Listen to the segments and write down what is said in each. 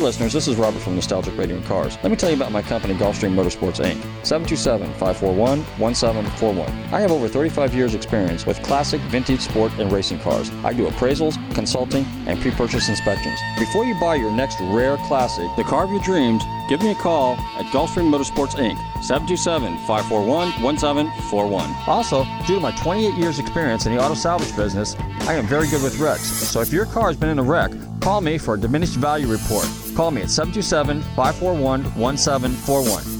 listeners, this is Robert from Nostalgic Radio and Cars. Let me tell you about my company, Gulfstream Motorsports Inc. 727-541-1741. I have over 35 years experience with classic, vintage, sport, and racing cars. I do appraisals, consulting, and pre-purchase inspections. Before you buy your next rare classic, the car of your dreams, give me a call at Gulfstream Motorsports Inc. 727-541-1741. Also, due to my 28 years experience in the auto salvage business, I am very good with wrecks. So if your car has been in a wreck, call me for a diminished value report. Call me at 727 541 1741.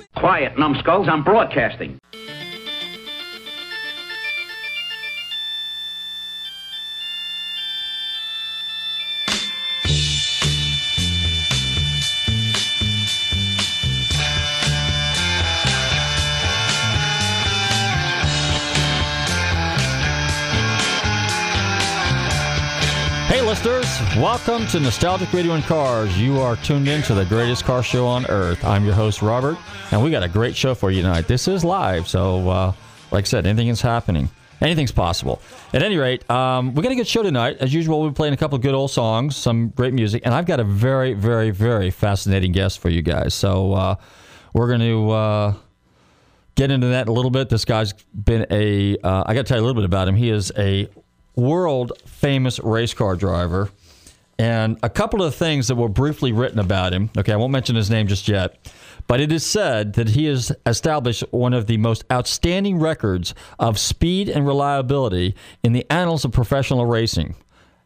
Quiet, numbskulls. I'm broadcasting. Hey, listeners, welcome to Nostalgic Radio and Cars. You are tuned in to the greatest car show on earth. I'm your host, Robert, and we got a great show for you tonight. This is live, so uh, like I said, anything is happening. Anything's possible. At any rate, um, we got a good show tonight. As usual, we're playing a couple of good old songs, some great music, and I've got a very, very, very fascinating guest for you guys. So uh, we're going to uh, get into that a little bit. This guy's been a, uh, I got to tell you a little bit about him. He is a world famous race car driver. And a couple of things that were briefly written about him. Okay, I won't mention his name just yet. But it is said that he has established one of the most outstanding records of speed and reliability in the annals of professional racing.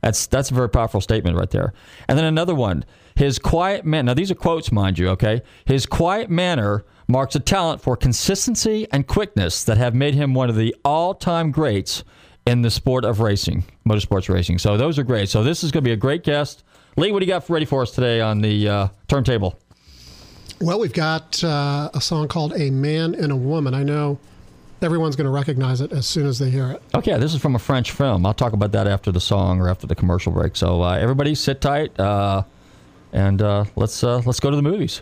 That's that's a very powerful statement right there. And then another one, his quiet man. Now these are quotes, mind you. Okay, his quiet manner marks a talent for consistency and quickness that have made him one of the all-time greats in the sport of racing, motorsports racing. So those are great. So this is going to be a great guest. Lee, what do you got ready for us today on the uh, turntable? Well, we've got uh, a song called "A Man and a Woman." I know everyone's going to recognize it as soon as they hear it. Okay, this is from a French film. I'll talk about that after the song or after the commercial break. So uh, everybody, sit tight, uh, and uh, let's uh, let's go to the movies.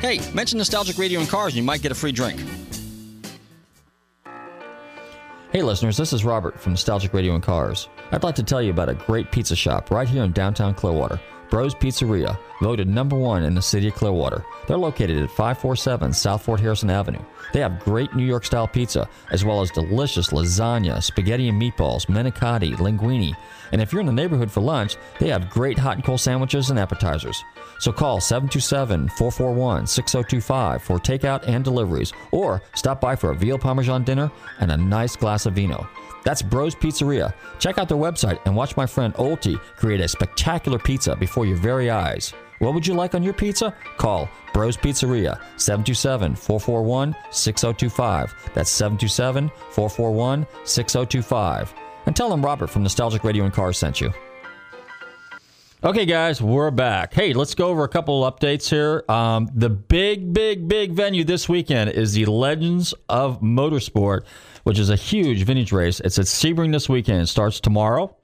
Hey, mention Nostalgic Radio and Cars and you might get a free drink. Hey listeners, this is Robert from Nostalgic Radio and Cars. I'd like to tell you about a great pizza shop right here in downtown Clearwater. Bros Pizzeria, voted number one in the city of Clearwater. They're located at 547 South Fort Harrison Avenue. They have great New York style pizza, as well as delicious lasagna, spaghetti and meatballs, manicotti, linguine. And if you're in the neighborhood for lunch, they have great hot and cold sandwiches and appetizers. So call 727 441 6025 for takeout and deliveries, or stop by for a veal parmesan dinner and a nice glass of vino. That's Bros Pizzeria. Check out their website and watch my friend Olti create a spectacular pizza before your very eyes. What would you like on your pizza? Call Bros Pizzeria 727 441 6025. That's 727 441 6025. And tell them Robert from Nostalgic Radio and Cars sent you. Okay, guys, we're back. Hey, let's go over a couple updates here. Um, the big, big, big venue this weekend is the Legends of Motorsport which is a huge vintage race. It's at Sebring this weekend. It starts tomorrow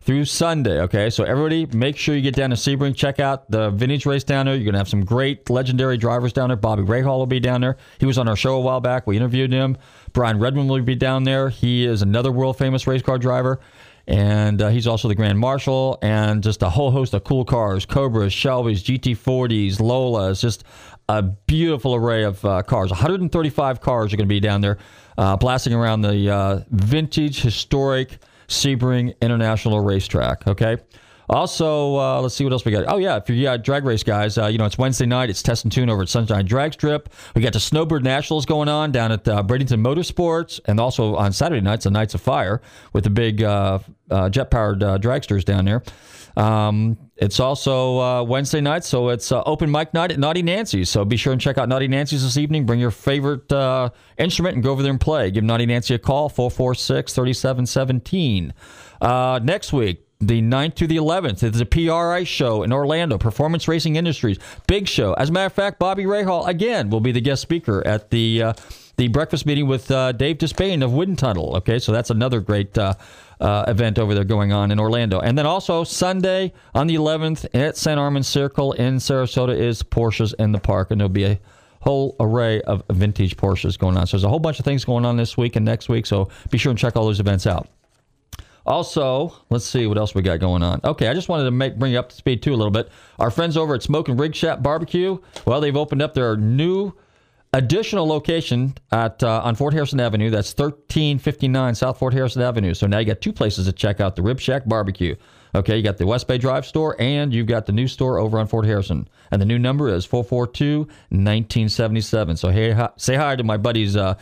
through Sunday. Okay, so everybody, make sure you get down to Sebring. Check out the vintage race down there. You're gonna have some great legendary drivers down there. Bobby Rahal will be down there. He was on our show a while back. We interviewed him. Brian Redman will be down there. He is another world famous race car driver. And uh, he's also the Grand Marshal and just a whole host of cool cars Cobras, Shelbys, GT40s, Lolas, just a beautiful array of uh, cars. 135 cars are going to be down there uh, blasting around the uh, vintage, historic Sebring International Racetrack. Okay. Also, uh, let's see what else we got. Oh yeah, if you're yeah, drag race guys, uh, you know it's Wednesday night. It's test and tune over at Sunshine Drag Strip. We got the Snowbird Nationals going on down at uh, Bradenton Motorsports, and also on Saturday nights, the Nights of Fire with the big uh, uh, jet powered uh, dragsters down there. Um, it's also Wednesday night, so it's open mic night at Naughty Nancy's. So be sure and check out Naughty Nancy's this evening. Bring your favorite instrument and go over there and play. Give Naughty Nancy a call, 446 3717. Uh, next week, the 9th to the 11th, it's a PRI show in Orlando, Performance Racing Industries. Big show. As a matter of fact, Bobby Rahal, again, will be the guest speaker at the uh, the breakfast meeting with uh, Dave Despain of Wind Tunnel. Okay, so that's another great uh, event over there going on in Orlando. And then also Sunday on the 11th at St. Armand Circle in Sarasota is Porsches in the Park, and there'll be a whole array of vintage Porsches going on. So there's a whole bunch of things going on this week and next week. So be sure and check all those events out. Also, let's see what else we got going on. Okay, I just wanted to make bring you up to speed too a little bit. Our friends over at Smoke and Rib Shack Barbecue, well, they've opened up their new additional location at uh, on Fort Harrison Avenue. That's 1359 South Fort Harrison Avenue. So now you got two places to check out the Rib Shack Barbecue. Okay, you got the West Bay Drive store and you've got the new store over on Fort Harrison. And the new number is 442 1977. So hey, hi, say hi to my buddies uh,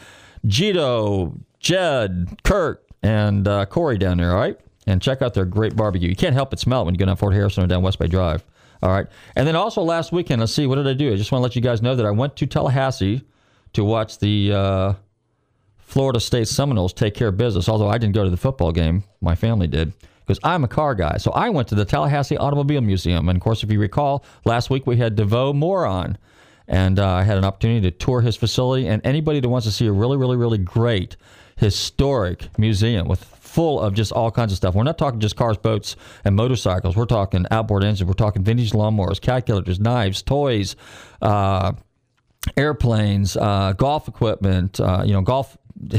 Gito, Jed, Kurt, and uh, Corey down there, all right? And check out their great barbecue. You can't help but smell it when you go down Fort Harrison or down West Bay Drive. All right. And then also last weekend, let's see, what did I do? I just want to let you guys know that I went to Tallahassee to watch the uh, Florida State Seminoles take care of business, although I didn't go to the football game. My family did because I'm a car guy. So I went to the Tallahassee Automobile Museum. And of course, if you recall, last week we had DeVoe Moore on. And uh, I had an opportunity to tour his facility. And anybody that wants to see a really, really, really great historic museum with full of just all kinds of stuff. We're not talking just cars, boats, and motorcycles. We're talking outboard engines. We're talking vintage lawnmowers, calculators, knives, toys, uh, airplanes, uh, golf equipment. Uh, you know, golf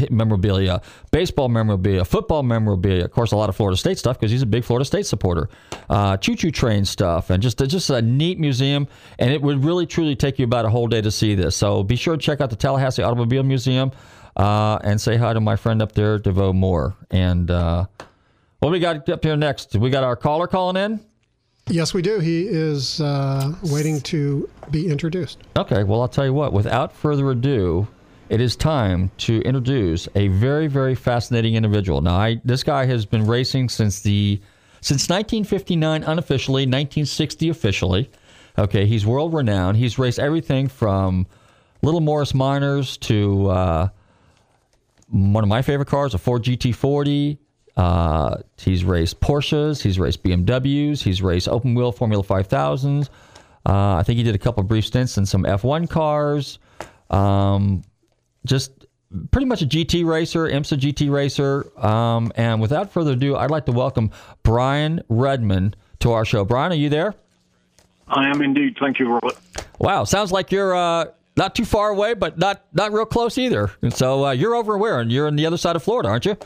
memorabilia, baseball memorabilia, football memorabilia. Of course, a lot of Florida State stuff because he's a big Florida State supporter. Uh, choo-choo train stuff, and just just a neat museum. And it would really truly take you about a whole day to see this. So be sure to check out the Tallahassee Automobile Museum uh, and say hi to my friend up there, DeVoe Moore. And uh, What we got up here next? We got our caller calling in. Yes, we do. He is uh, waiting to be introduced. Okay, well, I'll tell you what. Without further ado, it is time to introduce a very, very fascinating individual. Now, I, this guy has been racing since the since 1959 unofficially, 1960 officially. Okay, he's world renowned. He's raced everything from Little Morris Minors to uh, one of my favorite cars, a Ford GT40. Uh, he's raced Porsches. He's raced BMWs. He's raced open wheel Formula 5000s. Uh, I think he did a couple brief stints in some F1 cars. Um, just pretty much a GT racer, IMSA GT racer. Um, and without further ado, I'd like to welcome Brian Redman to our show. Brian, are you there? I am indeed. Thank you, Robert. Wow, sounds like you're uh, not too far away, but not not real close either. And so uh, you're over where? And you're on the other side of Florida, aren't you?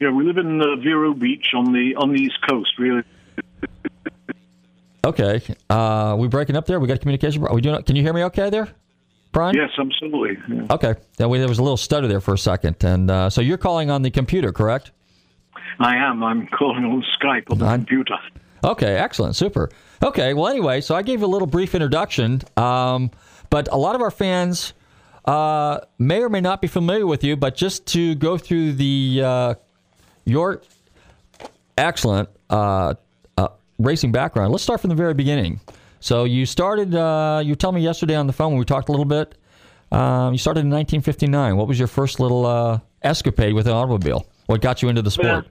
Yeah, we live in uh, Vero Beach on the on the East Coast. Really. Okay. Uh, we breaking up there? We got communication? Are we doing? Can you hear me? Okay, there, Brian? Yes, absolutely. Yeah. Okay. Yeah, we, there was a little stutter there for a second, and uh, so you're calling on the computer, correct? I am. I'm calling on Skype on the I'm- computer. Okay, excellent, super. Okay, well, anyway, so I gave you a little brief introduction, um, but a lot of our fans uh, may or may not be familiar with you. But just to go through the uh, your excellent uh, uh, racing background, let's start from the very beginning. So you started. Uh, you told me yesterday on the phone when we talked a little bit. Um, you started in 1959. What was your first little uh, escapade with an automobile? What got you into the sport?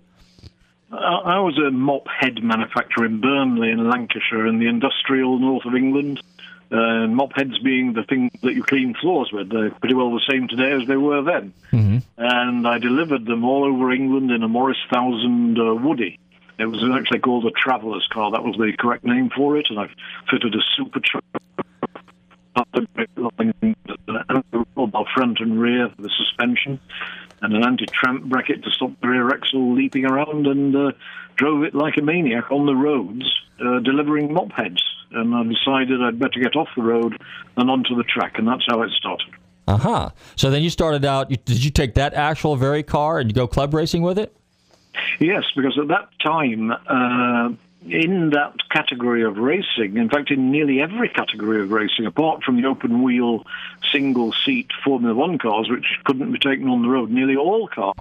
I I was a mop head manufacturer in Burnley in Lancashire in the industrial north of England. Uh, mop heads being the thing that you clean floors with. They're pretty well the same today as they were then. And I delivered them all over England in a Morris 1000 uh, Woody. It was actually called a traveller's car. That was the correct name for it. And I fitted a super truck about front and rear for the suspension, and an anti-tramp bracket to stop the rear axle leaping around, and uh, drove it like a maniac on the roads, uh, delivering mop heads. And I decided I'd better get off the road and onto the track, and that's how it started. Uh huh. So then you started out. you- Did you take that actual very car and you go club racing with it? Yes, because at that time, uh, in that category of racing, in fact, in nearly every category of racing, apart from the open wheel, single seat Formula One cars, which couldn't be taken on the road, nearly all cars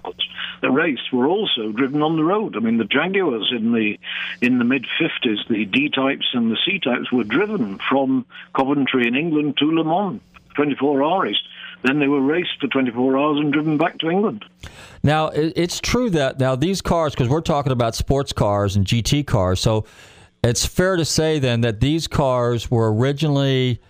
that raced were also driven on the road. I mean, the Jaguars in the in the mid 50s, the D types and the C types were driven from Coventry in England to Le Mans, 24 hours. Then they were raced for 24 hours and driven back to England. Now it's true that now these cars, because we're talking about sports cars and GT cars, so it's fair to say then that these cars were originally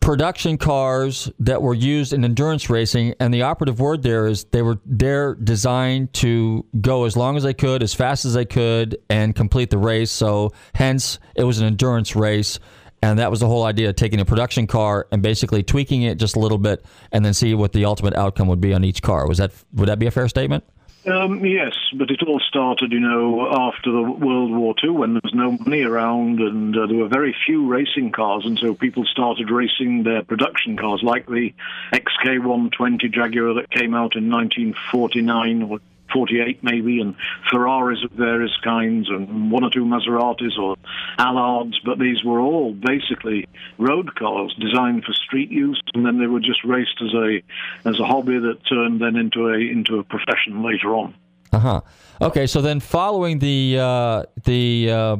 production cars that were used in endurance racing, and the operative word there is they were they're designed to go as long as they could, as fast as they could, and complete the race. So hence it was an endurance race. And that was the whole idea: of taking a production car and basically tweaking it just a little bit, and then see what the ultimate outcome would be on each car. Was that would that be a fair statement? Um, yes, but it all started, you know, after the World War II when there was no money around and uh, there were very few racing cars, and so people started racing their production cars, like the XK120 Jaguar that came out in 1949 or 48 maybe, and Ferraris of various kinds, and one or two Maseratis or Allards, but these were all basically road cars designed for street use, and then they were just raced as a as a hobby that turned then into a into a profession later on. Uh huh. Okay, so then following the uh, the uh,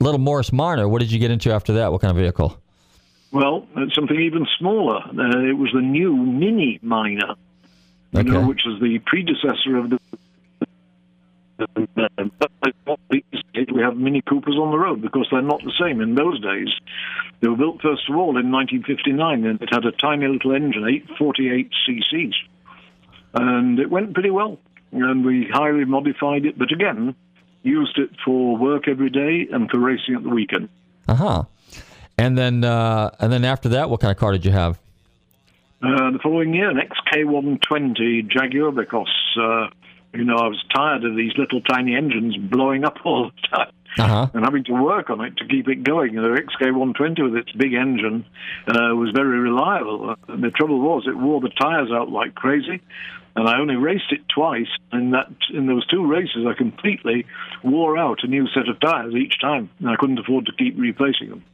little Morris Minor, what did you get into after that? What kind of vehicle? Well, something even smaller. Uh, it was the new Mini Minor, you know, which was the predecessor of the. But we have Mini Coopers on the road because they're not the same. In those days, they were built first of all in 1959, and it had a tiny little engine, 848 cc's, and it went pretty well. And we highly modified it, but again, used it for work every day and for racing at the weekend. Uh huh. And then uh, and then after that, what kind of car did you have? Uh, the following year, an XK120 Jaguar because, uh, you know, I was tired of these little tiny engines blowing up all the time Uh huh. and having to work on it to keep it going. The XK120 with its big engine uh, was very reliable. Uh, the trouble was it wore the tires out like crazy. and I only raced it twice. In that, in those two races, I completely wore out a new set of tires each time, and I couldn't afford to keep replacing them.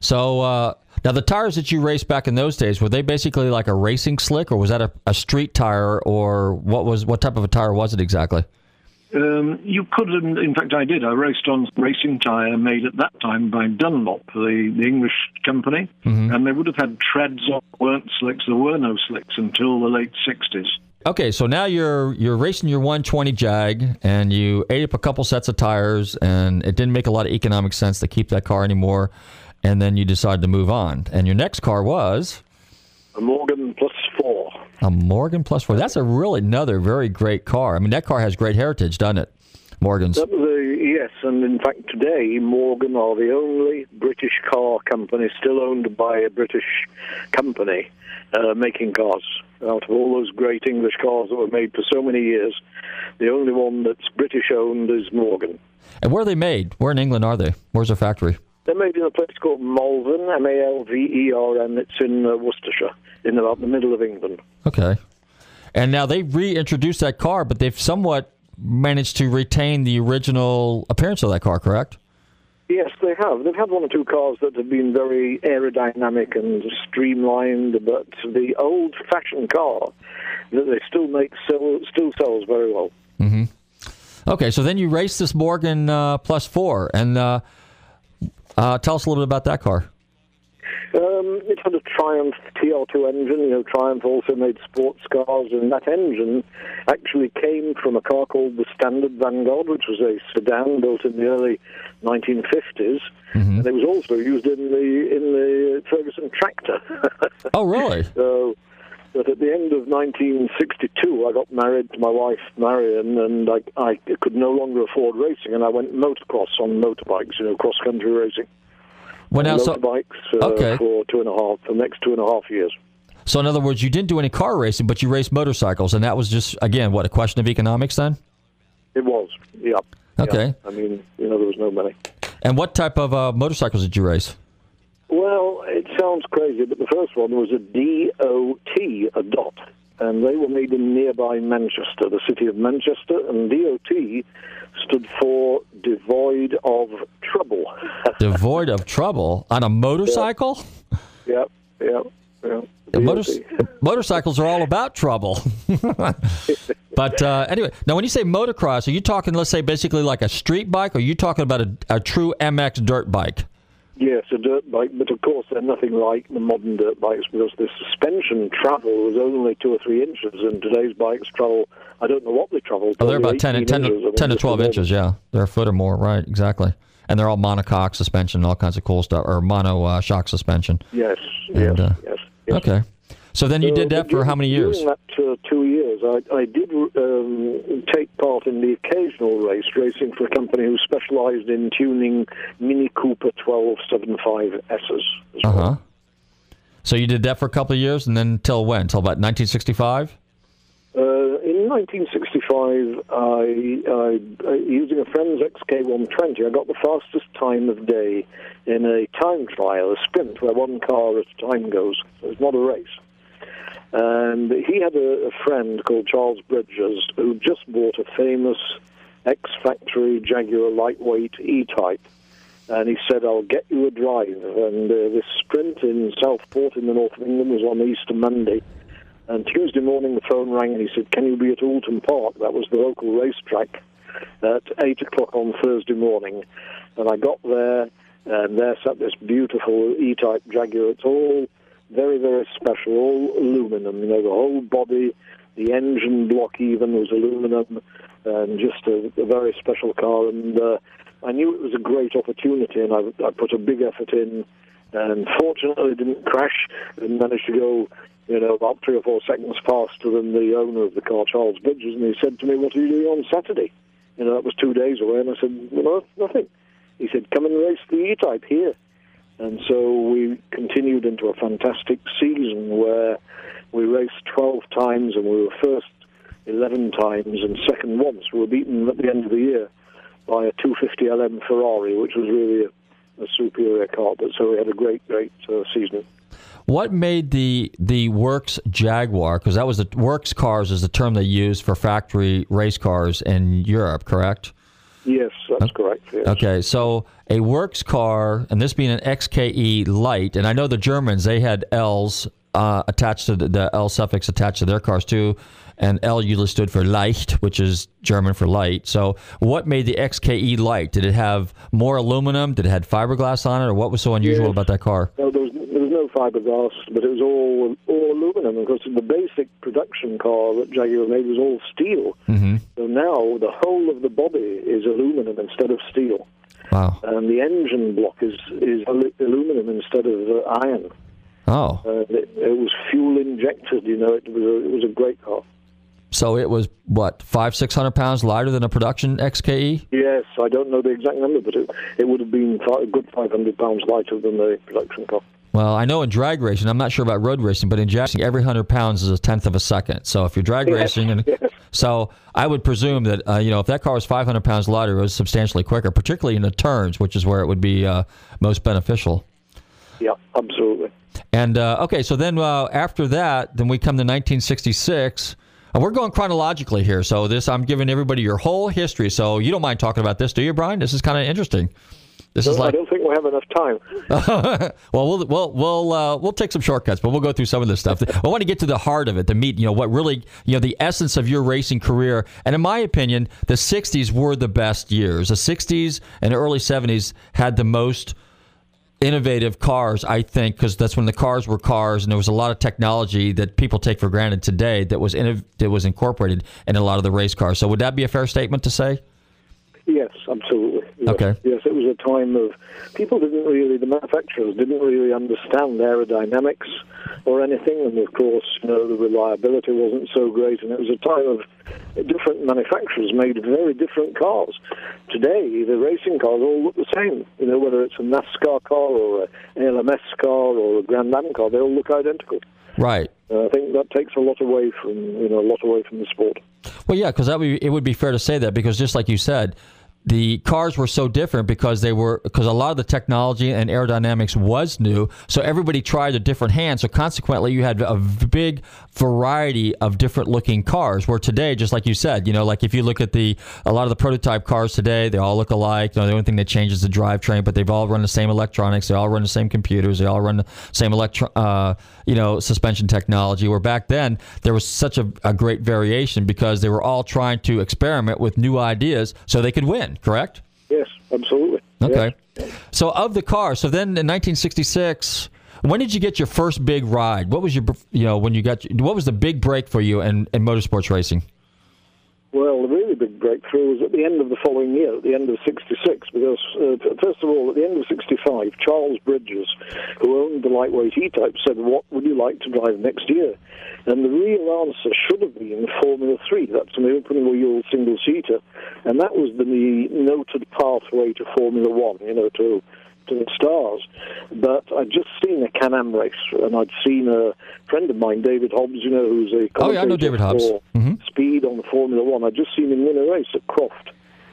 So uh, now the tires that you raced back in those days were they basically like a racing slick, or was that a, a street tire, or what was what type of a tire was it exactly? Um, you could, in fact, I did. I raced on racing tyre made at that time by Dunlop, the, the English company, mm-hmm. and they would have had treads on, weren't slicks. There were no slicks until the late 60s. Okay, so now you're you're racing your 120 Jag, and you ate up a couple sets of tires, and it didn't make a lot of economic sense to keep that car anymore, and then you decide to move on. And your next car was a Morgan Plus Four. A Morgan Plus Four. That's a really another very great car. I mean, that car has great heritage, doesn't it? Morgan's. The, yes, and in fact, today Morgan are the only British car company still owned by a British company uh, making cars. Out of all those great English cars that were made for so many years, the only one that's British owned is Morgan. And where are they made? Where in England are they? Where's their factory? They're made in a place called Malvern, M A L V E R N. It's in uh, Worcestershire, in about the middle of England. Okay. And now they reintroduced that car, but they've somewhat managed to retain the original appearance of that car, correct? Yes, they have. They've had one or two cars that have been very aerodynamic and streamlined, but the old-fashioned car that they still make sell, still sells very well. Mm-hmm. Okay, so then you race this Morgan uh, Plus Four, and uh, uh, tell us a little bit about that car. Um, it had a Triumph TR2 engine. You know, Triumph also made sports cars, and that engine actually came from a car called the Standard Vanguard, which was a sedan built in the early 1950s, mm-hmm. and it was also used in the in the Ferguson tractor. oh, really? so, but at the end of 1962, I got married to my wife Marion, and I, I could no longer afford racing, and I went motocross on motorbikes, you know, cross country racing. Well, now, motorbikes so, uh, okay. for two and a half, the next two and a half years. So, in other words, you didn't do any car racing, but you raced motorcycles, and that was just again what a question of economics then. It was, yeah. Okay. Yeah. I mean, you know, there was no money. And what type of uh, motorcycles did you race? Well, it sounds crazy, but the first one was a DOT, a dot, and they were made in nearby Manchester, the city of Manchester, and DOT stood for devoid of trouble. devoid of trouble on a motorcycle? Yeah. yeah. Motor- motorcycles are all about trouble. but uh, anyway, now when you say motocross, are you talking, let's say, basically like a street bike, or are you talking about a, a true MX dirt bike? Yes, a dirt bike, but of course they're nothing like the modern dirt bikes because the suspension travel was only two or three inches, and today's bikes travel, I don't know what they travel. Oh, they're about 10, 10, inches, 10 to 12 inches, yeah. They're a foot or more, right, exactly. And they're all monocoque suspension, all kinds of cool stuff, or mono uh, shock suspension. Yes, and, yes, uh, yes, yes. Okay. So then you did that for how many years? That uh, two years, I, I did um, take part in the occasional race, racing for a company who specialised in tuning Mini Cooper 1275Ss. Uh huh. So you did that for a couple of years, and then till when? Till about 1965? Uh, in 1965, I, I, using a friend's XK120, I got the fastest time of day in a time trial, a sprint, where one car at a time goes. So it's not a race. And he had a, a friend called Charles Bridges who just bought a famous ex factory Jaguar lightweight E type. And he said, I'll get you a drive. And uh, this sprint in Southport in the north of England was on Easter Monday. And Tuesday morning the phone rang and he said, Can you be at Oulton Park? That was the local racetrack at 8 o'clock on Thursday morning. And I got there, and there sat this beautiful E type Jaguar. It's all very, very special, all aluminum. You know, the whole body, the engine block even was aluminum, and just a, a very special car. And uh, I knew it was a great opportunity, and I, I put a big effort in. And fortunately, didn't crash and managed to go, you know, about three or four seconds faster than the owner of the car, Charles Bridges. And he said to me, "What are you doing on Saturday?" You know, that was two days away, and I said, "Well, nothing." He said, "Come and race the E-Type here." And so we continued into a fantastic season where we raced 12 times and we were first 11 times and second once. We were beaten at the end of the year by a 250 LM Ferrari, which was really a, a superior car. But so we had a great, great uh, season. What made the the Works Jaguar? Because that was the Works cars is the term they use for factory race cars in Europe, correct? Yes, that's correct. Yes. Okay, so a Works car, and this being an XKE light, and I know the Germans they had L's uh, attached to the, the L suffix attached to their cars too, and L usually stood for Leicht, which is German for light. So, what made the XKE light? Did it have more aluminum? Did it have fiberglass on it, or what was so unusual Yes. about that car? No, there was no fiberglass, but it was all all aluminum. Of course, the basic production car that Jaguar made was all steel. Mm-hmm. So now the whole of the body is aluminum instead of steel, Wow. and the engine block is is aluminum instead of uh, iron. Oh, Uh, it, it was fuel injected. You know, it was a, it was a great car. so it was what five, six hundred pounds lighter than a production? XKE? Yes, I don't know the exact number, but it, it would have been a good 500 pounds lighter than the production car. Well, I know in drag racing, I'm not sure about road racing, but in drag racing, every hundred pounds is a tenth of a second. So if you're drag Yes, racing, and yes. so I would presume that uh, you know if that car was 500 pounds lighter, it was substantially quicker, particularly in the turns, which is where it would be uh, most beneficial. Yeah, absolutely. And uh, okay, so then uh, after that, then we come to 1966. And we're going chronologically here. So this, I'm giving everybody your whole history. So you don't mind talking about this, do you, Brian? This is kind of interesting. This is I don't think we have enough time. well, we'll we'll we'll uh, we'll take some shortcuts, but we'll go through some of this stuff. I want to get to the heart of it, the meat. You know what really, you know, the essence of your racing career. And in my opinion, the '60s were the best years. The '60s and early '70s had the most innovative cars, I think, because that's when the cars were cars, and there was a lot of technology that people take for granted today that was innov- that was incorporated in a lot of the race cars. So, would that be a fair statement to say? Yes, absolutely. Yes. Okay. Yes, it was a time of people didn't really, the manufacturers didn't really understand aerodynamics or anything, and of course, you know, the reliability wasn't so great, and it was a time of different manufacturers made very different cars. Today, the racing cars all look the same. You know, whether it's a NASCAR car or a LMS car or a Grand Am car, they all look identical. Right. Uh, I think that takes a lot away from, you know, a lot away from the sport. Well, yeah, because that would be, it would be fair to say that because just like you said, the cars were so different because they were because a lot of the technology and aerodynamics was new, so everybody tried a different hand. So consequently, you had a big variety of different looking cars. Where today, just like you said, you know, like if you look at the a lot of the prototype cars today, they all look alike. You know, the only thing that changes the drivetrain, but they've all run the same electronics. They all run the same computers. They all run the same electro, uh, you know, suspension technology. Where back then there was such a, a great variation because they were all trying to experiment with new ideas so they could win. Correct? Yes, absolutely. Okay. Yes. So of the car, so then in 1966, when did you get your first big ride? What was your, you know, when you got, what was the big break for you in, in motorsports racing? Well, the really big breakthrough was at the end of the following year, at the end of 66, because, uh, first of all, at the end of 65, Charles Bridges, who owned the lightweight E-Type, said, what would you like to drive next year? And the real answer should have been Formula 3. That's an open-wheel single-seater. And that was the noted pathway to Formula 1, you know, to to the stars. But I'd just seen a Can-Am race, and I'd seen a friend of mine, David Hobbs, you know, who's a Oh, yeah, I know David Hobbs. for Mhm. speed on the Formula One. I'd just seen him win a race at Croft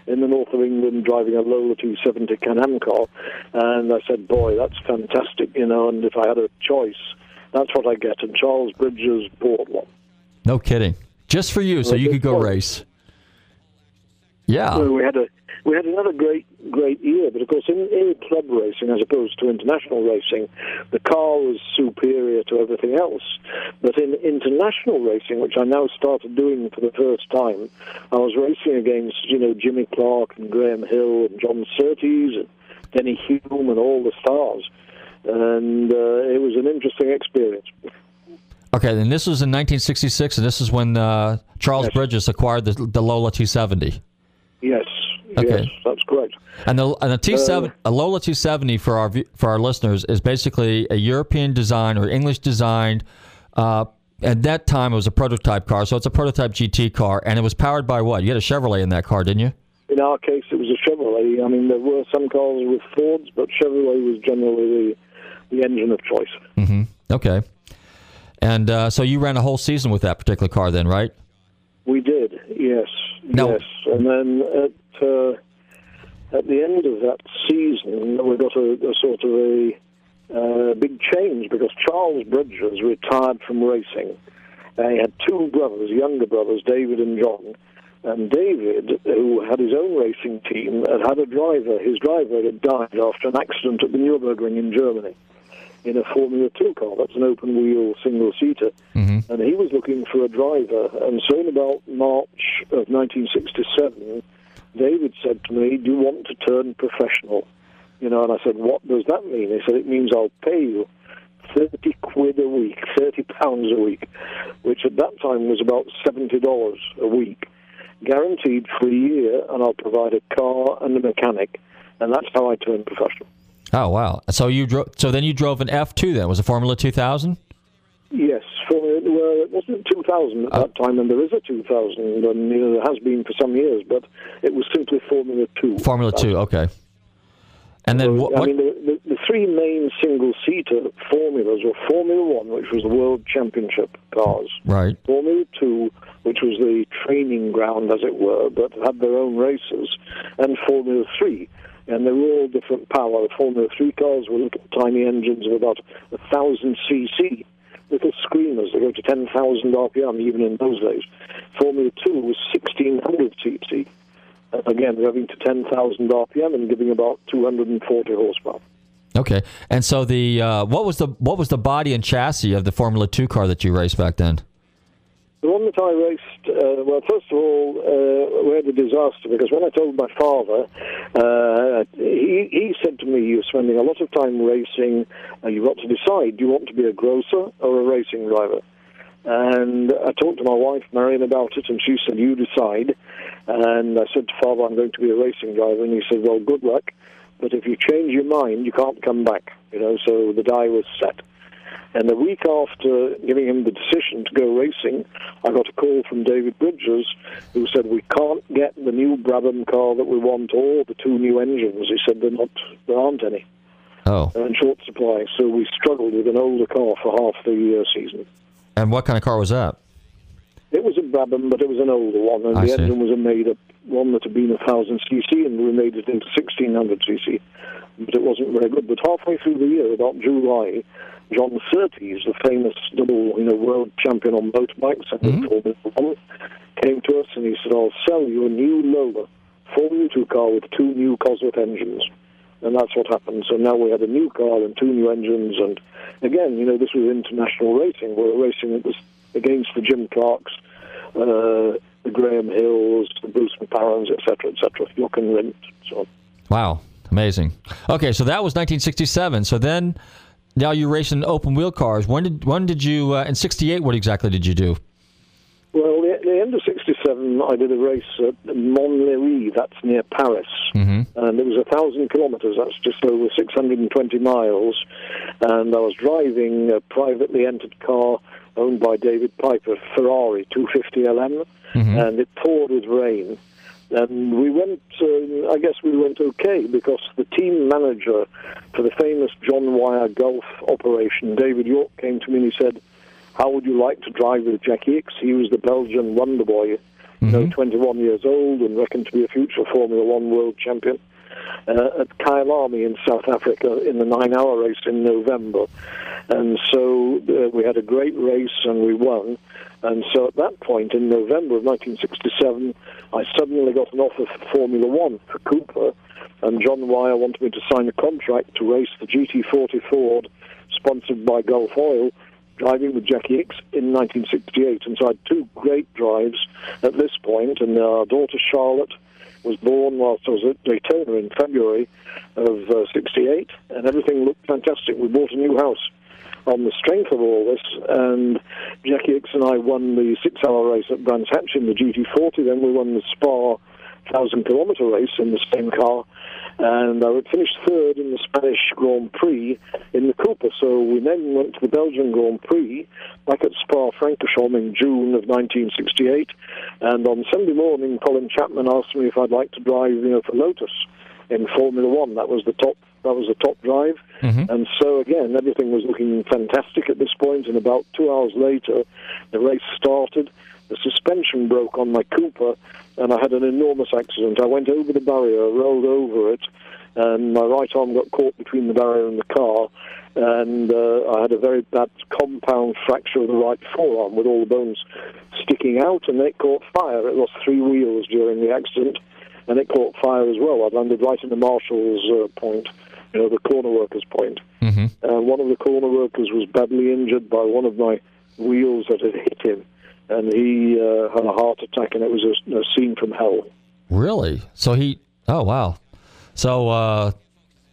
in the north of England driving a Lola T70 Can-Am car. And I said, boy, that's fantastic, you know, and if I had a choice, that's what I get. And Charles Bridges bought one. No kidding. Just for you, so you could go race. Yeah. So we had a we had another great great year, but of course in, in club racing as opposed to international racing, the car was superior to everything else. But in international racing, which I now started doing for the first time, I was racing against you know Jimmy Clark and Graham Hill and John Surtees and Denny Hulme and all the stars, and uh, it was an interesting experience. Okay, and this was in 1966, and this is when uh, Charles Yes. Bridges acquired the, the Lola T70. Yes, Okay. yes, that's correct. And the and a T seven Uh, a Lola T70 for our for our listeners is basically a European design or English designed. Uh, at that time, it was a prototype car, so it's a prototype GT car, and it was powered by what? You had a Chevrolet in that car, didn't you? In our case, it was a Chevrolet. I mean, there were some cars with Fords, but Chevrolet was generally the, the engine of choice. Okay. And uh, so you ran a whole season with that particular car, then, right? We did, yes, No. yes. And then at uh, at the end of that season, we got a, a sort of a uh, big change because Charles Bridges retired from racing. Uh, he had two brothers, younger brothers, David and John. And David, who had his own racing team, had had a driver. His driver had died after an accident at the Nürburgring in Germany in a Formula 2 car. That's an open wheel single seater. Mm-hmm. And he was looking for a driver. And so in about March of 1967, David said to me, Do you want to turn professional? You know, and I said, What does that mean? He said, It means I'll pay you 30 quid a week, 30 pounds a week, which at that time was about $70 a week, guaranteed for a year, and I'll provide a car and a mechanic. And that's how I turned professional. Oh wow! So you drove. So then you drove an F two. Then was it Formula Two Thousand? Yes, well, it wasn't 2000 at that time, and there is a 2000, and you know, there has been for some years, but it was simply Formula 2. Formula Two. Okay. And then what? I mean, the, the, the three main single-seater formulas were Formula One, which was the World Championship cars, right. Formula Two, which was the training ground, as it were, but had their own races, and Formula Three. And they were all different power. The Formula Three cars were little tiny engines of about a thousand cc, little screamers. They go to ten thousand RPM even in those days. Formula Two was sixteen hundred cc. Uh, Again, revving to 10,000 RPM and giving about 240 horsepower. Okay. And so the uh, what was the what was the body and chassis of the Formula Two car that you raced back then? The one that I raced, uh, well, first of all, uh, we had a disaster because when I told my father, uh, he, he said to me, You're spending a lot of time racing, uh, you've got to decide do you want to be a grocer or a racing driver? And I talked to my wife, Marion, about it, and she said, You decide. And I said to father, I'm going to be a racing driver. And he said, Well, good luck. But if you change your mind, you can't come back. You know, so the die was set. And a week after giving him the decision to go racing, I got a call from David Bridges, who said we can't get the new Brabham car that we want or the two new engines. He said they're not, there aren't any. Oh. They're in short supply. So we struggled with an older car for half the uh, season. And what kind of car was that? It was a Brabham, but it was an older one, and I the see. engine was a made-up one that had been a thousand cc, and we made it into sixteen hundred cc. But it wasn't very good. But halfway through the year, about July, John Surtees, the famous double, you know, world champion on motorbikes and mm-hmm. Formula One, came to us and he said, "I'll sell you a new Lola Formula Two car with two new Cosworth engines." And that's what happened. So now we had a new car and two new engines. And again, you know, this was international racing. We were racing it against the Jim Clarks, uh, the Graham Hills, the Bruce McLarens, etc., etc., Jochen Rindt, so on. Wow. Amazing. Okay, so that was 1967. So then, now you're racing open wheel cars. When did when did you uh, in '68? What exactly did you do? Well, the, the end of '67, I did a race at Montlhéry, that's near Paris, and it was a thousand kilometres. That's just over 620 miles, and I was driving a privately entered car owned by David Piper, Ferrari 250 LM, and it poured with rain. And we went, uh, I guess we went okay because the team manager for the famous John Wyer Gulf operation, David Yorke, came to me and he said, How would you like to drive with Jacky Ickx? He was the Belgian wonder boy, you know, 21 years old and reckoned to be a future Formula One world champion. Uh, at Kyalami in South Africa in the nine hour race in November. And so uh, we had a great race and we won. And so at that point in November of 1967, I suddenly got an offer for Formula One for Cooper. And John Wyer wanted me to sign a contract to race the GT40 Ford, sponsored by Gulf Oil, driving with Jacky Ickx in 1968. And so I had two great drives at this point, and our daughter Charlotte was born whilst I was at Daytona in February of uh, 68, and everything looked fantastic. We bought a new house on the strength of all this, and Jacky Ickx and I won the six-hour race at Brands Hatch in the GT40, then we won the Spa 1,000-kilometre race in the same car, and I would finished third in the Spanish Grand Prix in the Cooper. So we then went to the Belgian Grand Prix back at Spa-Francorchamps in June of 1968, and on Sunday morning, Colin Chapman asked me if I'd like to drive, you know, for Lotus in Formula One. That was the top. That was the top drive, mm-hmm. and so again, everything was looking fantastic at this point. And about two hours later, the race started. The suspension broke on my Cooper, and I had an enormous accident. I went over the barrier, rolled over it, and my right arm got caught between the barrier and the car, and uh, I had a very bad compound fracture of the right forearm with all the bones sticking out, and it caught fire. It lost three wheels during the accident, and it caught fire as well. I landed right in the marshal's uh, point, you know, the corner workers' point. Mm-hmm. Uh, one of the corner workers was badly injured by one of my wheels that had hit him, and he uh, had a heart attack, and it was a, a scene from hell. Really? So he? Oh wow. So uh,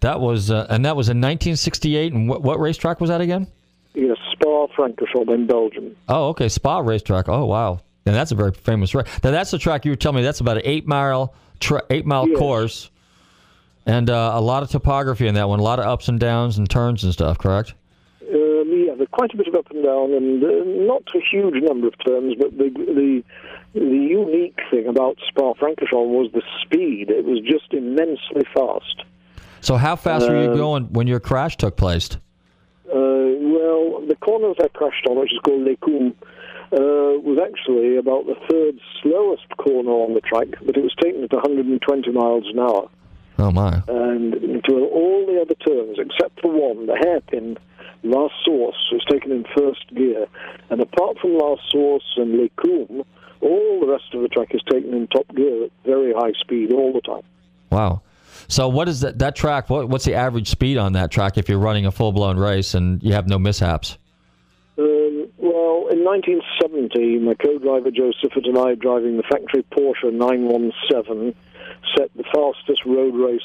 that was, uh, and that was in 1968. And what, what racetrack was that again? Yes, Spa Francorchamps in Belgium. Oh, okay, Spa racetrack. Oh wow. And that's a very famous race. Now that's the track you were telling me. That's about an eight mile, tra- eight mile Yes. course, and uh, a lot of topography in that one. A lot of ups and downs and turns and stuff. Correct? There's quite a bit of up and down, and uh, not a huge number of turns. But the the the unique thing about Spa Francorchamps was the speed. It was just immensely fast. So how fast were you Um, going when your crash took place? Uh, well, the corner that I crashed on, which is called Les Combes, uh, was actually about the third slowest corner on the track, but it was taken at 120 miles an hour. Oh my. And to all the other turns, except for one, the hairpin, La Source, was taken in first gear. And apart from La Source and Les Combes, all the rest of the track is taken in top gear at very high speed all the time. Wow. So what is that that track? What, what's the average speed on that track if you're running a full blown race and you have no mishaps? Um, well, in 1970, my co-driver Jo Siffert and I, driving the factory Porsche 917, set the fastest road race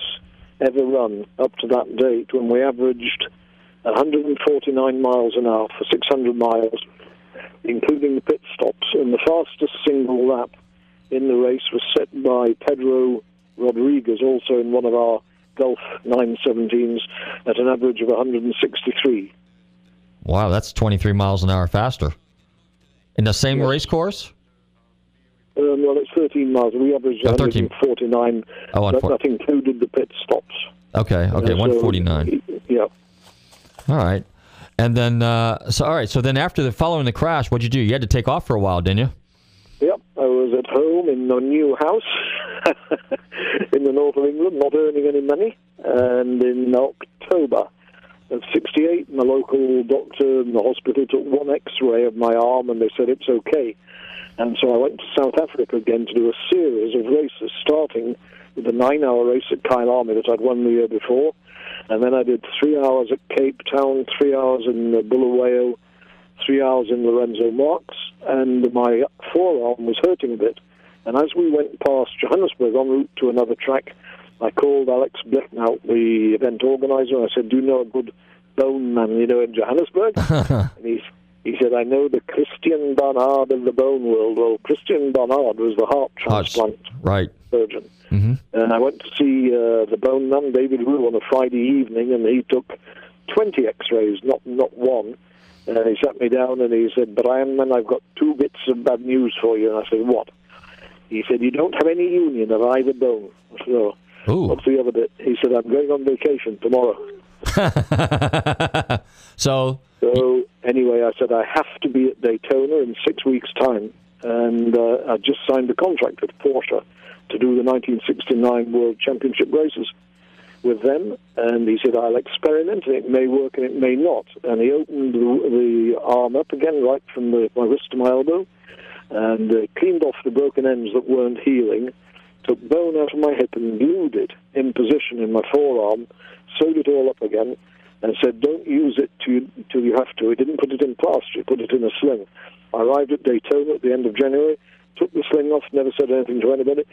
ever run up to that date when we averaged 149 miles an hour for 600 miles, including the pit stops. And the fastest single lap in the race was set by Pedro Rodriguez, also in one of our Gulf 917s, at an average of 163. Wow, that's 23 miles an hour faster. In the same race course? Um, well, it's 13 miles. We averaged Oh, 149. Oh, but 140. that included the pit stops. Okay, okay, Uh, so, 149. Yeah. All right. And then, uh, so all right. So then, after the following the crash, what'd you do? You had to take off for a while, didn't you? Yep. I was at home in a new house in the north of England, not earning any money. And in October of 68, my local doctor in the hospital took one x ray of my arm and they said it's okay. And so I went to South Africa again to do a series of races, starting with a nine hour race at Kyalami that I'd won the year before. And then I did three hours at Cape Town, three hours in Bulawayo, three hours in Lourenço Marques, and my forearm was hurting a bit. And as we went past Johannesburg en route to another track, I called Alex Blignaut, the event organizer, and I said, Do you know a good bone man, you know, in Johannesburg? and he, he said, I know the Christiaan Barnard of the bone world. Well, Christiaan Barnard was the heart Hearts. transplant Right. Surgeon. hmm And I went to see uh, the bone man, David Wu, on a Friday evening, and he took 20 x-rays, not, not one. And he sat me down and he said, Brian, man, I've got two bits of bad news for you. And I said, what? He said, you don't have any union of either bone. I said, oh, Ooh. what's the other bit? He said, I'm going on vacation tomorrow. so, So anyway, I said, I have to be at Daytona in six weeks' time. And uh, I just signed a contract with Porsche to do the 1969 World Championship races with them. And he said, I'll experiment, and it may work and it may not. And he opened the, the arm up again, right from the, my wrist to my elbow, and uh, cleaned off the broken ends that weren't healing, took bone out of my hip and glued it in position in my forearm, sewed it all up again, and said, "Don't use it till you, till you have to." He didn't put it in plaster; he put it in a sling. I arrived at Daytona at the end of January, took the sling off, never said anything to anybody,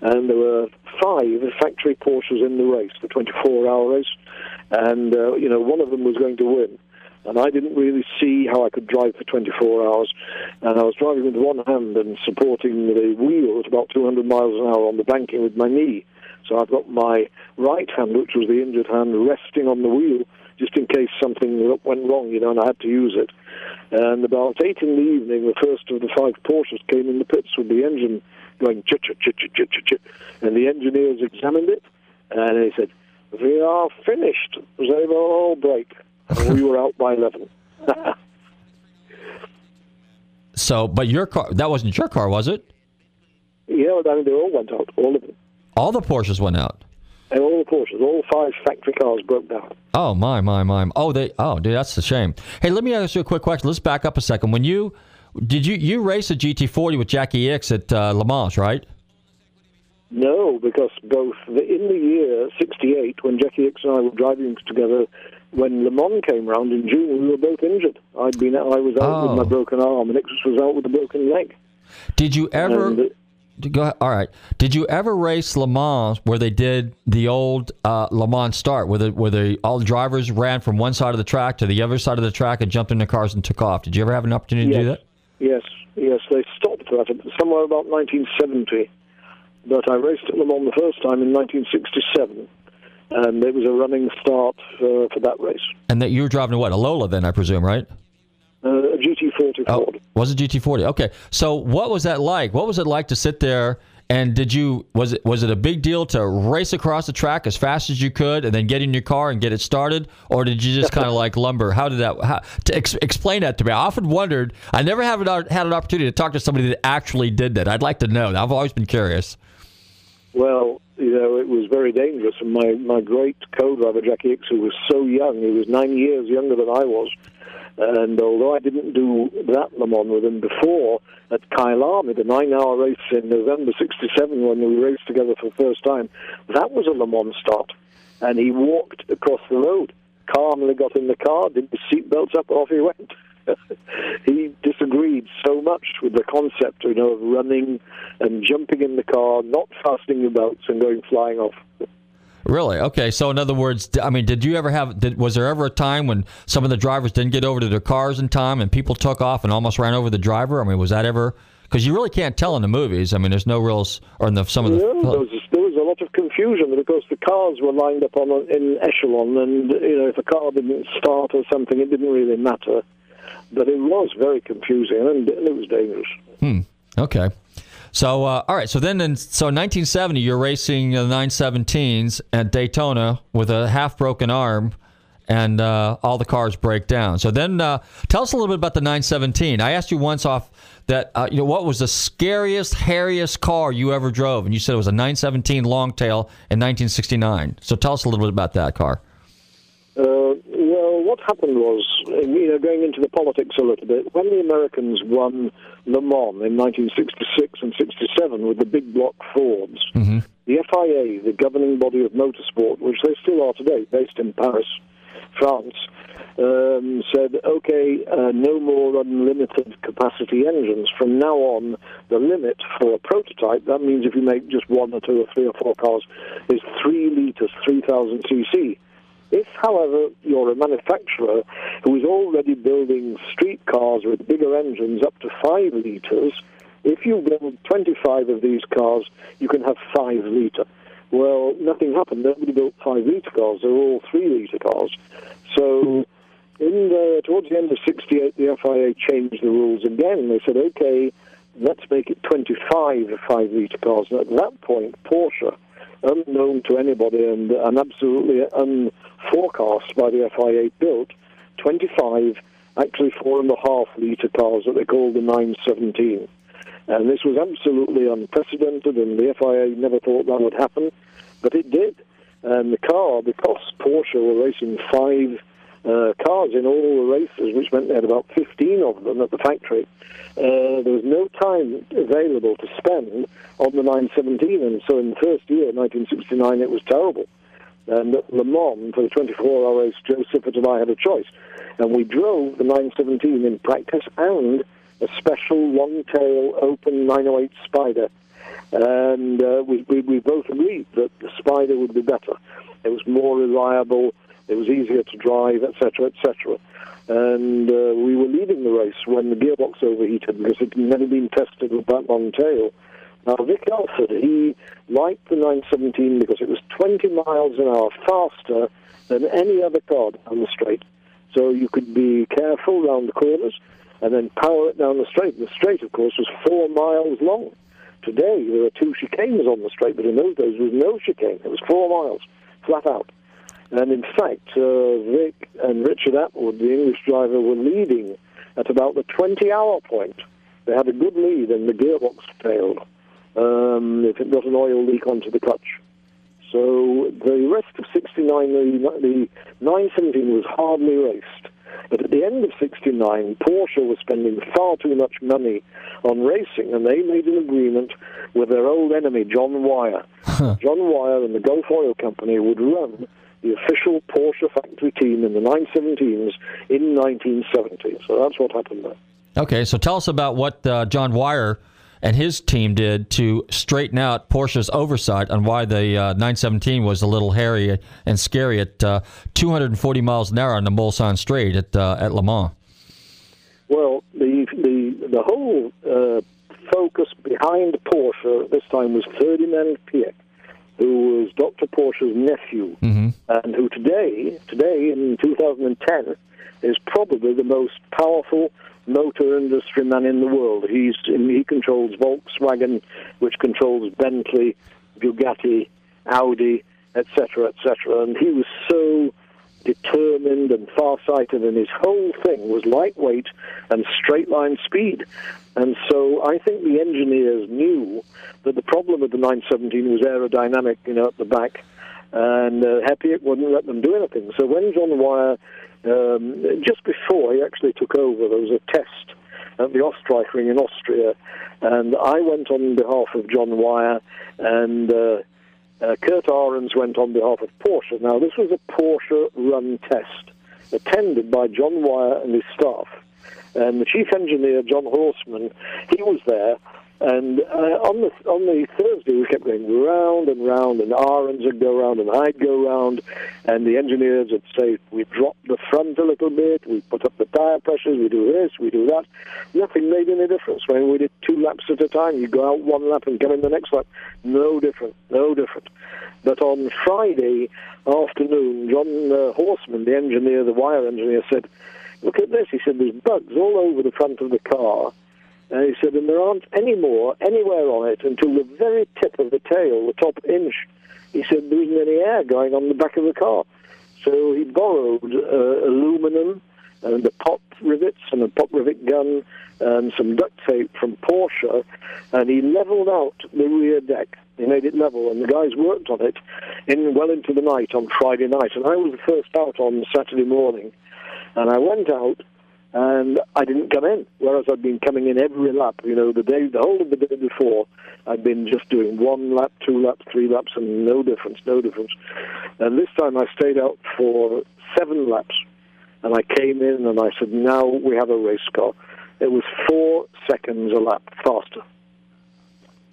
and there were five factory Porsches in the race, the 24-hour race, and uh, you know one of them was going to win. And I didn't really see how I could drive for 24 hours. And I was driving with one hand and supporting the wheel at about 200 miles an hour on the banking with my knee. So I've got my right hand, which was the injured hand, resting on the wheel just in case something went wrong, you know, and I had to use it. And about eight in the evening, the first of the five Porsches came in the pits with the engine going chit chit chit chit chit chit chit, and the engineers examined it, and they said, "We are finished. They will all break." And we were out by eleven. so, but your car, that wasn't your car, was it? yeah, I mean, they all went out, all of them. All the Porsches went out. And all the Porsches, all five factory cars broke down. Oh my my my! Oh they oh dude, that's a shame. Hey, let me ask you a quick question. Let's back up a second. When you did you you race a GT40 with Jacky Ickx at uh, Le Mans, right? No, because both the, in the year '68, when Jacky Ickx and I were driving together, when Le Mans came round in June, we were both injured. I'd been I was out Oh. with my broken arm, and Ickx was out with a broken leg. Did you ever? And, uh, Go ahead. All right. Did you ever race Le Mans where they did the old uh, Le Mans start, where the, where the all the drivers ran from one side of the track to the other side of the track and jumped in their cars and took off? Did you ever have an opportunity to do that? Yes, yes, they stopped that somewhere about 1970. But I raced at Le Mans the first time in 1967, and it was a running start uh, for that race. And that you were driving what a Lola then, I presume, right? Uh, GT40 Oh, Ford. was it GT40? Okay. So what was that like? What was it like to sit there? And did you was it was it a big deal to race across the track as fast as you could and then get in your car and get it started, or did you just kind of like lumber? How did that? How, to ex, explain that to me. I often wondered. I never have an, had an opportunity to talk to somebody that actually did that. I'd like to know. I've always been curious. Well, you know, it was very dangerous. And my, my great co-driver, Jacky Ickx, who was so young, he was nine years younger than I was. And although I didn't do that Le Mans with him before, at Kyle the nine-hour race in November 67 when we raced together for the first time, that was a Le Mans start. And he walked across the road, calmly got in the car, did the seatbelts up, off he went. he disagreed so much with the concept, you know, of running and jumping in the car, not fastening your belts, and going flying off. Really? Okay. So in other words, I mean, did you ever have? Did, was there ever a time when some of the drivers didn't get over to their cars in time and people took off and almost ran over the driver? I mean, was that ever? Because you really can't tell in the movies. I mean, there's no real, or in the some of the. There was there was a lot of confusion because the cars were lined up on in echelon, and you know if a car didn't start or something, it didn't really matter. But it was very confusing, and, and it was dangerous. Hmm. Okay. So uh, all right. So then, in, so 1970, you're racing the 917s at Daytona with a half broken arm, and uh, all the cars break down. So then, uh, tell us a little bit about the 917. I asked you once off that uh, you know what was the scariest, hairiest car you ever drove, and you said it was a 917 Longtail in 1969. So tell us a little bit about that car. Happened was, uh, you know, going into the politics a little bit, when the Americans won Le Mans in 1966 and 67 with the big block Fords, the FIA, the governing body of motorsport, which they still are today, based in Paris, France, um, said, okay, uh, no more unlimited capacity engines. From now on, the limit for a prototype, that means if you make just one or two or three or four cars, is 3 litres, 3,000 cc. If, however, you're a manufacturer who is already building street cars with bigger engines up to 5 litres, if you build 25 of these cars, you can have 5 litre. Well, nothing happened. Nobody built 5 litre cars. They were all 3 litre cars. So, in the, towards the end of 68, the FIA changed the rules again. They said, okay, let's make it 25 5 litre cars. And at that point, Porsche, unknown to anybody and, and absolutely unforecast by the FIA, built 25, actually 4.5 litre cars that they called the 917. And this was absolutely unprecedented, and the FIA never thought that would happen, but it did. And the car, because Porsche were racing five uh, cars in all the races, which meant they had about 15 of them at the factory, uh, there was no time available to spend on the 917. And so in the first year, 1969, it was terrible. And at Le Mans, for the 24-hour race, Siffert and I had a choice. And we drove the 917 in practice and a special long-tail open 908 Spider. And uh, we, we, we both agreed that the Spider would be better. It was more reliable, it was easier to drive, etc., etc. And uh, we were leading the race when the gearbox overheated because it had never been tested with that long tail. Now, Vic Elford, he liked the 917 because it was 20 miles an hour faster than any other car down the straight. So you could be careful round the corners and then power it down the straight. The straight, of course, was four miles long. Today, there are two chicanes on the straight, but in those days, there was no chicane. It was four miles, flat out. And in fact, uh, Vic and Richard Attwood, the English driver, were leading at about the 20 hour point. They had a good lead, and the gearbox failed. Um, if it got an oil leak onto the clutch. So the rest of 69, the, the 917 was hardly raced. But at the end of 69, Porsche was spending far too much money on racing, and they made an agreement with their old enemy, John Wyer. John Wyer and the Gulf Oil Company would run the official Porsche factory team in the 917s in 1970. So that's what happened there. Okay, so tell us about what uh, John Wyer and his team did to straighten out Porsche's oversight on why the uh, 917 was a little hairy and scary at uh, 240 miles an hour on the Mulsanne Straight at uh, at Le Mans. Well, the the the whole uh, focus behind Porsche at this time was Ferdinand Piëch, who was Dr. Porsche's nephew, mm-hmm. and who today today in 2010 is probably the most powerful motor industry man in the world. He's he controls Volkswagen, which controls Bentley, Bugatti, Audi, etc., etc. And he was so determined and far-sighted, and his whole thing was lightweight and straight-line speed. And so I think the engineers knew that the problem with the 917 was aerodynamic, you know, at the back, and uh, Piëch wouldn't let them do anything. So when John Wyer um, just before he actually took over, there was a test at the Ring in Austria, and I went on behalf of John Wyer and uh, uh, Kurt Ahrens went on behalf of Porsche. Now, this was a Porsche-run test, attended by John Wyer and his staff. And the chief engineer, John Horsman, he was there, and uh, on the on the Thursday, we kept going round and round, and Ahrens would go round, and I'd go round, and the engineers would say, "We drop the front a little bit, we put up the tire pressures, we do this, we do that." Nothing made any difference. When we did two laps at a time, you go out one lap and come in the next lap. No different, no different. But on Friday afternoon, John uh, Horsman, the engineer, the Wyer engineer, said, "Look at this." He said, "There's bugs all over the front of the car." And he said, and there aren't any more anywhere on it until the very tip of the tail, the top inch. He said there isn't any air going on the back of the car. So he borrowed uh, aluminum and the pop rivets and a pop rivet gun and some duct tape from Porsche, and he leveled out the rear deck. He made it level, and the guys worked on it in well into the night on Friday night. And I was the first out on Saturday morning, and I went out and I didn't come in. Whereas I'd been coming in every lap. You know, the day, the whole of the day before, I'd been just doing one lap, two laps, three laps, and no difference, no difference. And this time I stayed out for seven laps, and I came in and I said, "Now we have a race car." It was four seconds a lap faster.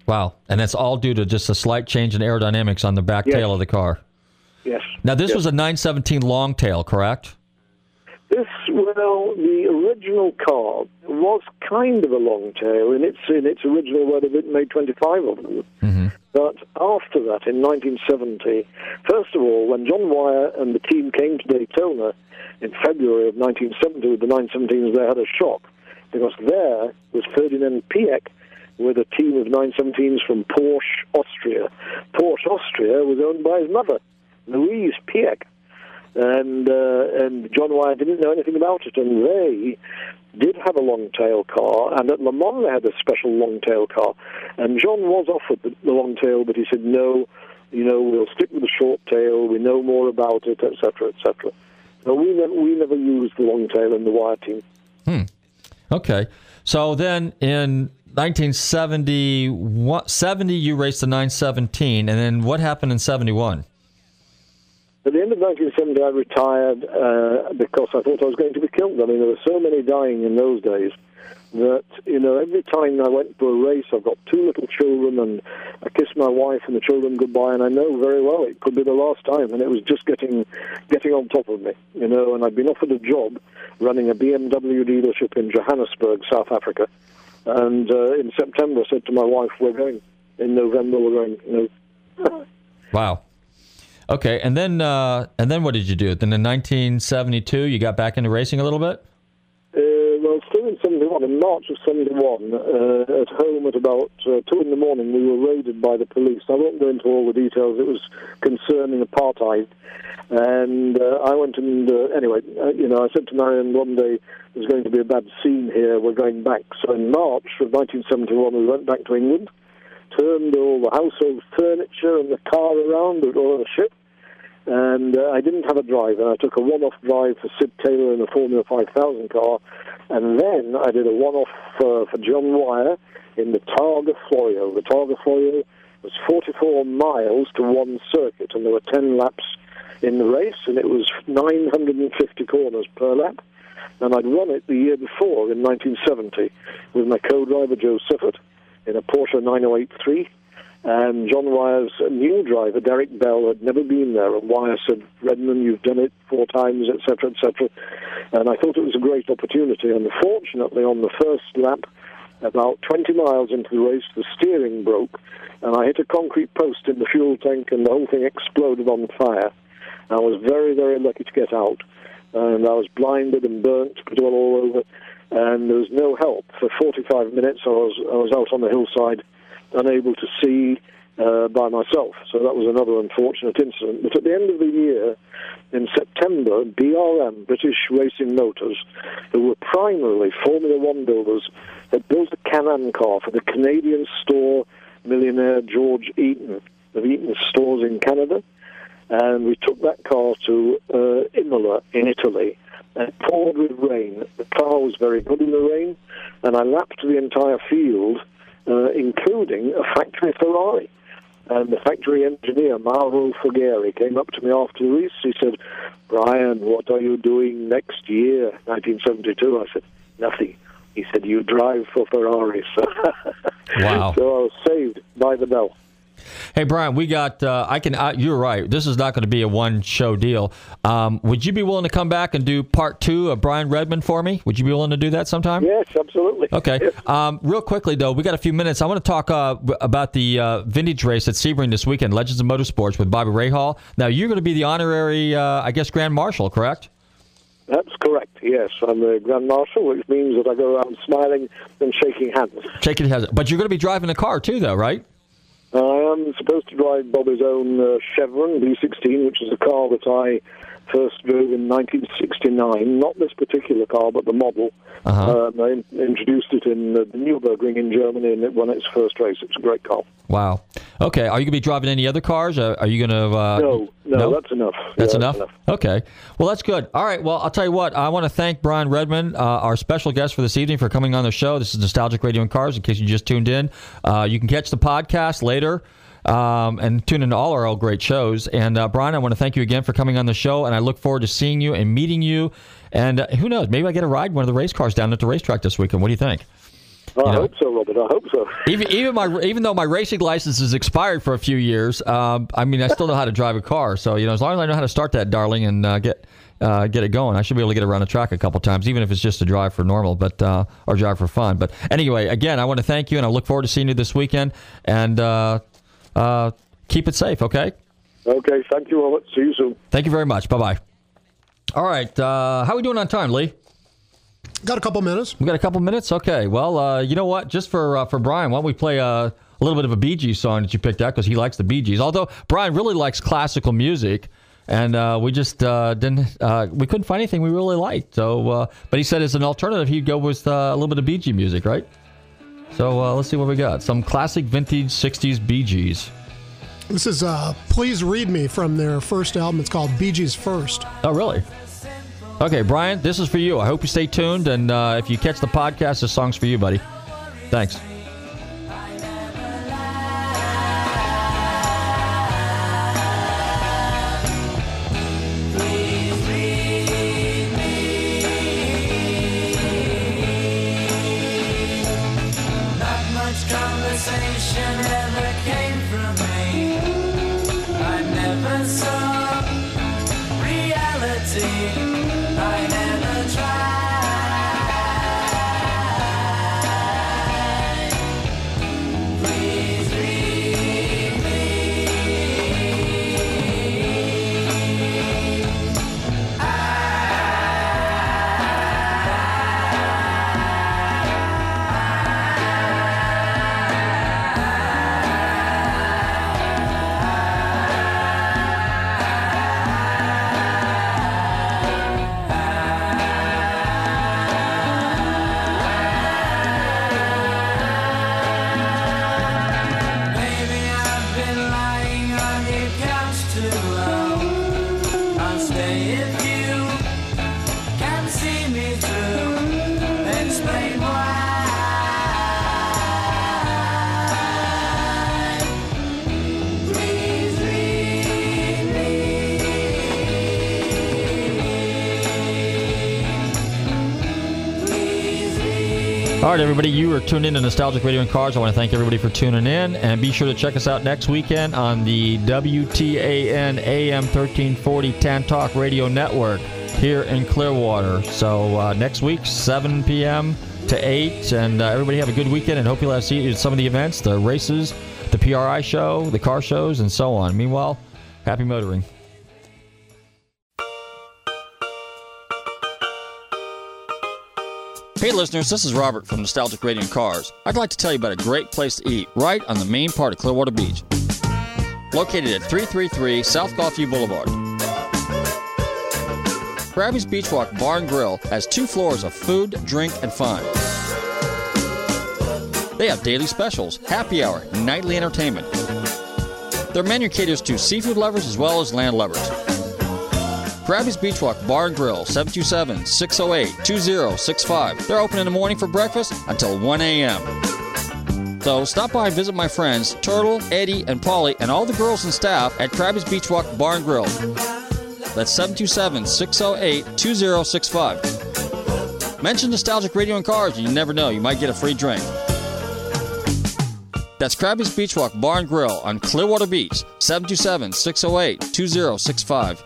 Wow, and that's all due to just a slight change in aerodynamics on the back yes. tail of the car. Yes. Now this yes. was a 917 long tail, correct? Well, the original car was kind of a long tail in its in its original word of it made 25 of them. Mm-hmm. But after that, in 1970, first of all, when John Wyer and the team came to Daytona in February of 1970 with the 917s, they had a shock because there was Ferdinand Piëch with a team of 917s from Porsche, Austria. Porsche, Austria was owned by his mother, Louise Piëch and uh, and John Wyer didn't know anything about it, and they did have a long tail car, and at Le Mans they had a special long tail car, and John was offered the, the long tail, but he said no, you know we'll stick with the short tail, we know more about it, etc., etc. So we never we never used the long tail in the Wyer team. Hmm. Okay, so then in 1970, 70 you raced the 917, and then what happened in 71? At the end of 1970, I retired uh, because I thought I was going to be killed. I mean, there were so many dying in those days that, you know, every time I went to a race, I've got two little children, and I kiss my wife and the children goodbye, and I know very well it could be the last time, and it was just getting, getting on top of me, you know, and I'd been offered a job running a BMW dealership in Johannesburg, South Africa, and uh, in September I said to my wife, we're going. In November, we're going, you know. wow. Okay, and then uh, and then what did you do? Then in 1972, you got back into racing a little bit. Uh, well, still in 71, in March of 71, uh, at home at about uh, 2 in the morning, we were raided by the police. I won't go into all the details. It was concerning apartheid. And uh, I went and, uh, anyway, uh, you know, I said to Marion one day, there's going to be a bad scene here, we're going back. So in March of 1971, we went back to England turned all the household furniture and the car around on the ship. And uh, I didn't have a driver. I took a one-off drive for Sid Taylor in a Formula 5000 car, and then I did a one-off uh, for John Wyer in the Targa Florio. The Targa Florio was 44 miles to one circuit, and there were 10 laps in the race, and it was 950 corners per lap. And I'd run it the year before in 1970 with my co-driver Jo Siffert in a Porsche 9083. And John Wyer's new driver, Derek Bell, had never been there. And Wyer said, Redman, you've done it four times, etc., etc. And I thought it was a great opportunity. Unfortunately, on the first lap, about 20 miles into the race, the steering broke, and I hit a concrete post in the fuel tank, and the whole thing exploded on fire. I was very, very lucky to get out, and I was blinded and burnt all over, and there was no help. For 45 minutes, I was, I was out on the hillside, unable to see uh, by myself. So that was another unfortunate incident. But at the end of the year, in September, BRM, British Racing Motors, who were primarily Formula One builders, had built a Can-Am car for the Canadian store millionaire George Eaton of Eaton's stores in Canada. And we took that car to uh, Imola in Italy. And it poured with rain. The car was very good in the rain, and I lapped the entire field, uh, including a factory Ferrari. And the factory engineer, Mauro Forghieri, came up to me after the race. He said, Brian, what are you doing next year, 1972? I said, nothing. He said, you drive for Ferrari. wow. so I was saved by the bell. Hey Brian, we got. Uh, I can. Uh, you're right. This is not going to be a one show deal. Um, would you be willing to come back and do part two of Brian Redman for me? Would you be willing to do that sometime? Yes, absolutely. Okay. Yes. Um, real quickly though, we got a few minutes. I want to talk uh, about the uh, vintage race at Sebring this weekend, Legends of Motorsports with Bobby Rahal. Now you're going to be the honorary, uh, I guess, Grand Marshal, correct? That's correct. Yes, I'm the Grand Marshal, which means that I go around smiling and shaking hands. Shaking hands. But you're going to be driving a car too, though, right? I am supposed to drive Bobby's own uh, Chevron B16, which is a car that I first drove in 1969. Not this particular car, but the model. Uh-huh. Um, in- introduced it in the Nürburgring in Germany, and it won its first race. It's a great car. Wow. Okay. Are you going to be driving any other cars? Are you going to? Uh, No, no, that's enough. That's Yeah, enough? Okay. Well, that's good. All right. Well, I'll tell you what. I want to thank Brian Redman, uh, our special guest for this evening, for coming on the show. This is Nostalgic Radio and Cars. In case you just tuned in, uh, you can catch the podcast later. Um, and tune into all our old great shows. And uh, Brian, I want to thank you again for coming on the show, and I look forward to seeing you and meeting you. And uh, who knows, maybe I get a ride one of the race cars down at the racetrack this weekend. What do you think? I you know. hope so, Robert. I hope so. Even even my even though my racing license is expired for a few years, um, I mean I still know how to drive a car. So you know, as long as I know how to start that darling and uh, get uh, get it going, I should be able to get around the track a couple times, even if it's just a drive for normal, but uh, or drive for fun. But anyway, again, I want to thank you, and I look forward to seeing you this weekend. And uh, uh, keep it safe, okay? Okay, thank you, Robert. See you soon. Thank you very much. Bye bye. All right, uh, how are we doing on time, Lee? Got a couple minutes. We got a couple minutes. Okay. Well, uh, you know what? Just for uh, for Brian, why don't we play a, a little bit of a Bee Gees song that you picked out because he likes the Bee Gees. Although Brian really likes classical music, and uh, we just uh, didn't uh, we couldn't find anything we really liked. So, uh, but he said as an alternative he'd go with uh, a little bit of Bee Gees music, right? So uh, let's see what we got. Some classic vintage '60s Bee Gees. This is uh, Please Read Me from their first album. It's called Bee Gees First. Oh, really? Okay, Brian, this is for you. I hope you stay tuned, and uh, if you catch the podcast, this song's for you, buddy. Thanks. All right, everybody, you are tuned in to Nostalgic Radio and Cars. I want to thank everybody for tuning in, and be sure to check us out next weekend on the WTAN AM 1340 Tan Talk Radio Network here in Clearwater. So uh, next week, 7 p.m. to 8, and uh, everybody have a good weekend, and hope you'll see some of the events, the races, the PRI show, the car shows, and so on. Meanwhile, happy motoring. Hey listeners, this is Robert from Nostalgic Radio Cars. I'd like to tell you about a great place to eat right on the main part of Clearwater Beach. Located at 333 South Gulfview Boulevard. Krabby's Beachwalk Bar and Grill has two floors of food, drink, and fun. They have daily specials, happy hour, and nightly entertainment. Their menu caters to seafood lovers as well as land lovers. Krabby's Beach Walk Bar and Grill, 727-608-2065. They're open in the morning for breakfast until 1 a.m. So stop by and visit my friends Turtle, Eddie, and Polly, and all the girls and staff at Krabby's Beach Walk Bar and Grill. That's 727-608-2065. Mention Nostalgic Radio and Cars, and you never know, you might get a free drink. That's Krabby's Beach Walk Bar and Grill on Clearwater Beach, 727-608-2065. Hey